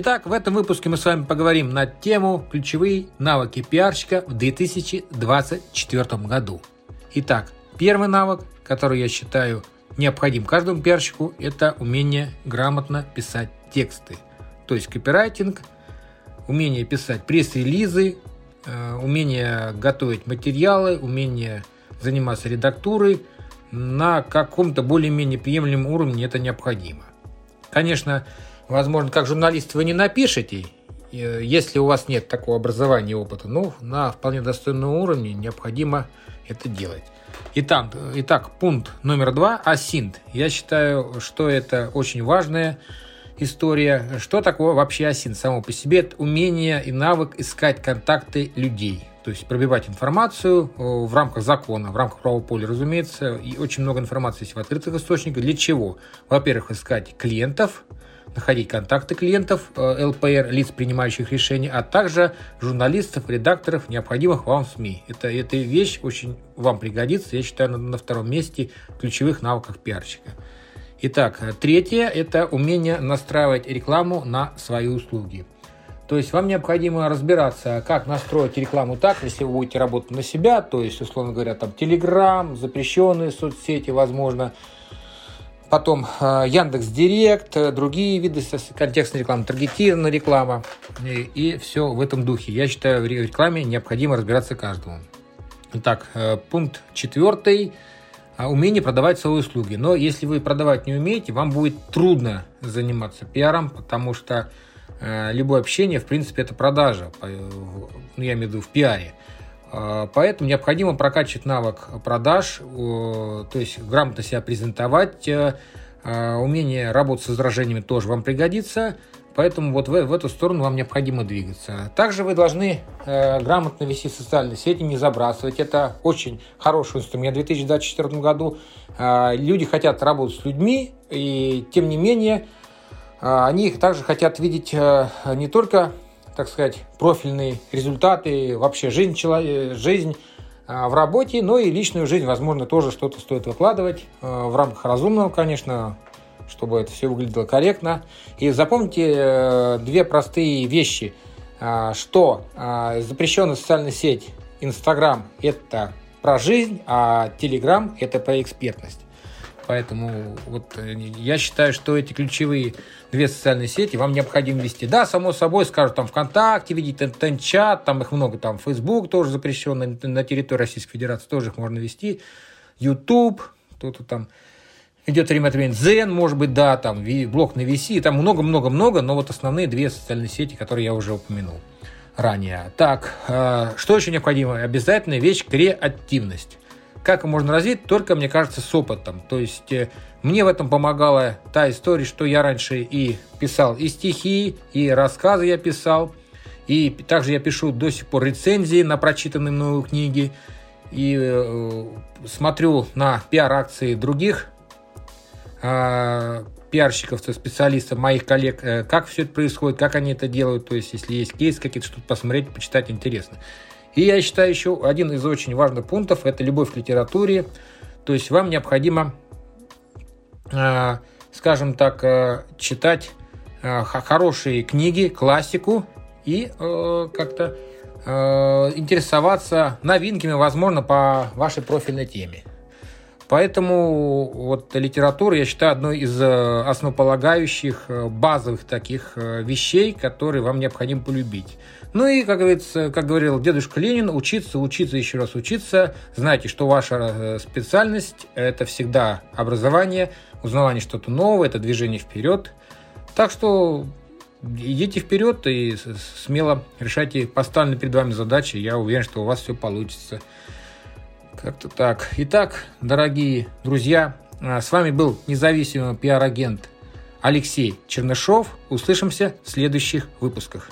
Итак, в этом выпуске мы с вами поговорим на тему ключевые навыки пиарщика в 2024 году. Итак, первый навык, который я считаю необходим каждому пиарщику, это умение грамотно писать тексты. То есть копирайтинг, умение писать пресс-релизы, э, умение готовить материалы, умение заниматься редактурой на каком-то более-менее приемлемом уровне это необходимо. Конечно, Возможно, как журналист вы не напишете, если у вас нет такого образования и опыта, но на вполне достойном уровне необходимо это делать. Итак, итак, пункт номер два – асинт. Я считаю, что это очень важная история. Что такое вообще асинт само по себе? Это умение и навык искать контакты людей. То есть пробивать информацию э, в рамках закона, в рамках правового поля, разумеется. И очень много информации есть в открытых источниках. Для чего? Во-первых, искать клиентов – находить контакты клиентов э, ЛПР, лиц, принимающих решения, а также журналистов, редакторов, необходимых вам СМИ. Это, эта вещь очень вам пригодится, я считаю, на, на втором месте в ключевых навыках пиарщика. Итак, третье – это умение настраивать рекламу на свои услуги. То есть вам необходимо разбираться, как настроить рекламу так, если вы будете работать на себя, то есть, условно говоря, там Telegram, запрещенные соцсети, возможно, Потом э, Яндекс Директ, э, другие виды контекстной рекламы, таргетированная реклама и, и все в этом духе. Я считаю, в рекламе необходимо разбираться каждому. Итак, э, пункт четвертый. Умение продавать свои услуги. Но если вы продавать не умеете, вам будет трудно заниматься пиаром, потому что любое общение, в принципе, это продажа, ну, я имею в виду в пиаре. А, поэтому необходимо прокачивать навык продаж, то есть грамотно себя презентовать, э, а, умение работать с возражениями тоже вам пригодится. Поэтому вот в, в эту сторону вам необходимо двигаться. Также вы должны э, грамотно вести социальные сети, не забрасывать. Это очень хороший инструмент в 2024 году. Э, люди хотят работать с людьми, и тем не менее они также хотят видеть э, не только так сказать, профильные результаты, вообще жизнь, человека, жизнь а, в работе, но и личную жизнь, возможно, тоже что-то стоит выкладывать а, в рамках разумного, конечно, чтобы это все выглядело корректно. И запомните э, две простые вещи, а, что запрещенная социальная сеть Инстаграм – это про жизнь, а Телеграм – это про экспертность. Поэтому вот э, я считаю, что эти ключевые две социальные сети вам необходимо вести. Да, само собой, скажут, там ВКонтакте, видите, Тенчат, там их много, там Facebook тоже запрещенный на территории Российской Федерации, тоже их можно вести. YouTube, кто-то там идет время от времени Zen, может быть, да, там блок на VC, там много-много-много, но вот основные две социальные сети, которые я уже упомянул ранее. Так, э, что еще необходимо? Обязательная вещь – креативность. Как можно развить? Только, мне кажется, с опытом. То есть э, мне в этом помогала та история, что я раньше и писал и стихи, и рассказы я писал, и также я пишу до сих пор рецензии на прочитанные мною книги, и э, смотрю на пиар-акции других э, пиарщиков, специалистов, моих коллег, э, как все это происходит, как они это делают, то есть если есть кейс какие-то, что-то посмотреть, почитать интересно. И я считаю еще один из очень важных пунктов – это любовь к литературе. То есть вам необходимо, э, скажем так, э, читать э, хорошие книги, классику и как-то интересоваться новинками, возможно, по вашей профильной теме. Поэтому вот литература, я считаю, одной из основополагающих, базовых таких вещей, которые вам необходимо полюбить. Ну и, как говорится, как говорил дедушка Ленин, учиться, учиться, еще раз учиться. Знайте, что ваша э, специальность – это всегда образование, узнавание что-то нового, это движение вперед. Так что идите вперед и смело решайте поставленные перед вами задачи. Я уверен, что у вас все получится. Как-то так. Итак, дорогие друзья, э, с вами был независимый пиар-агент Алексей Чернышов. Услышимся в следующих выпусках.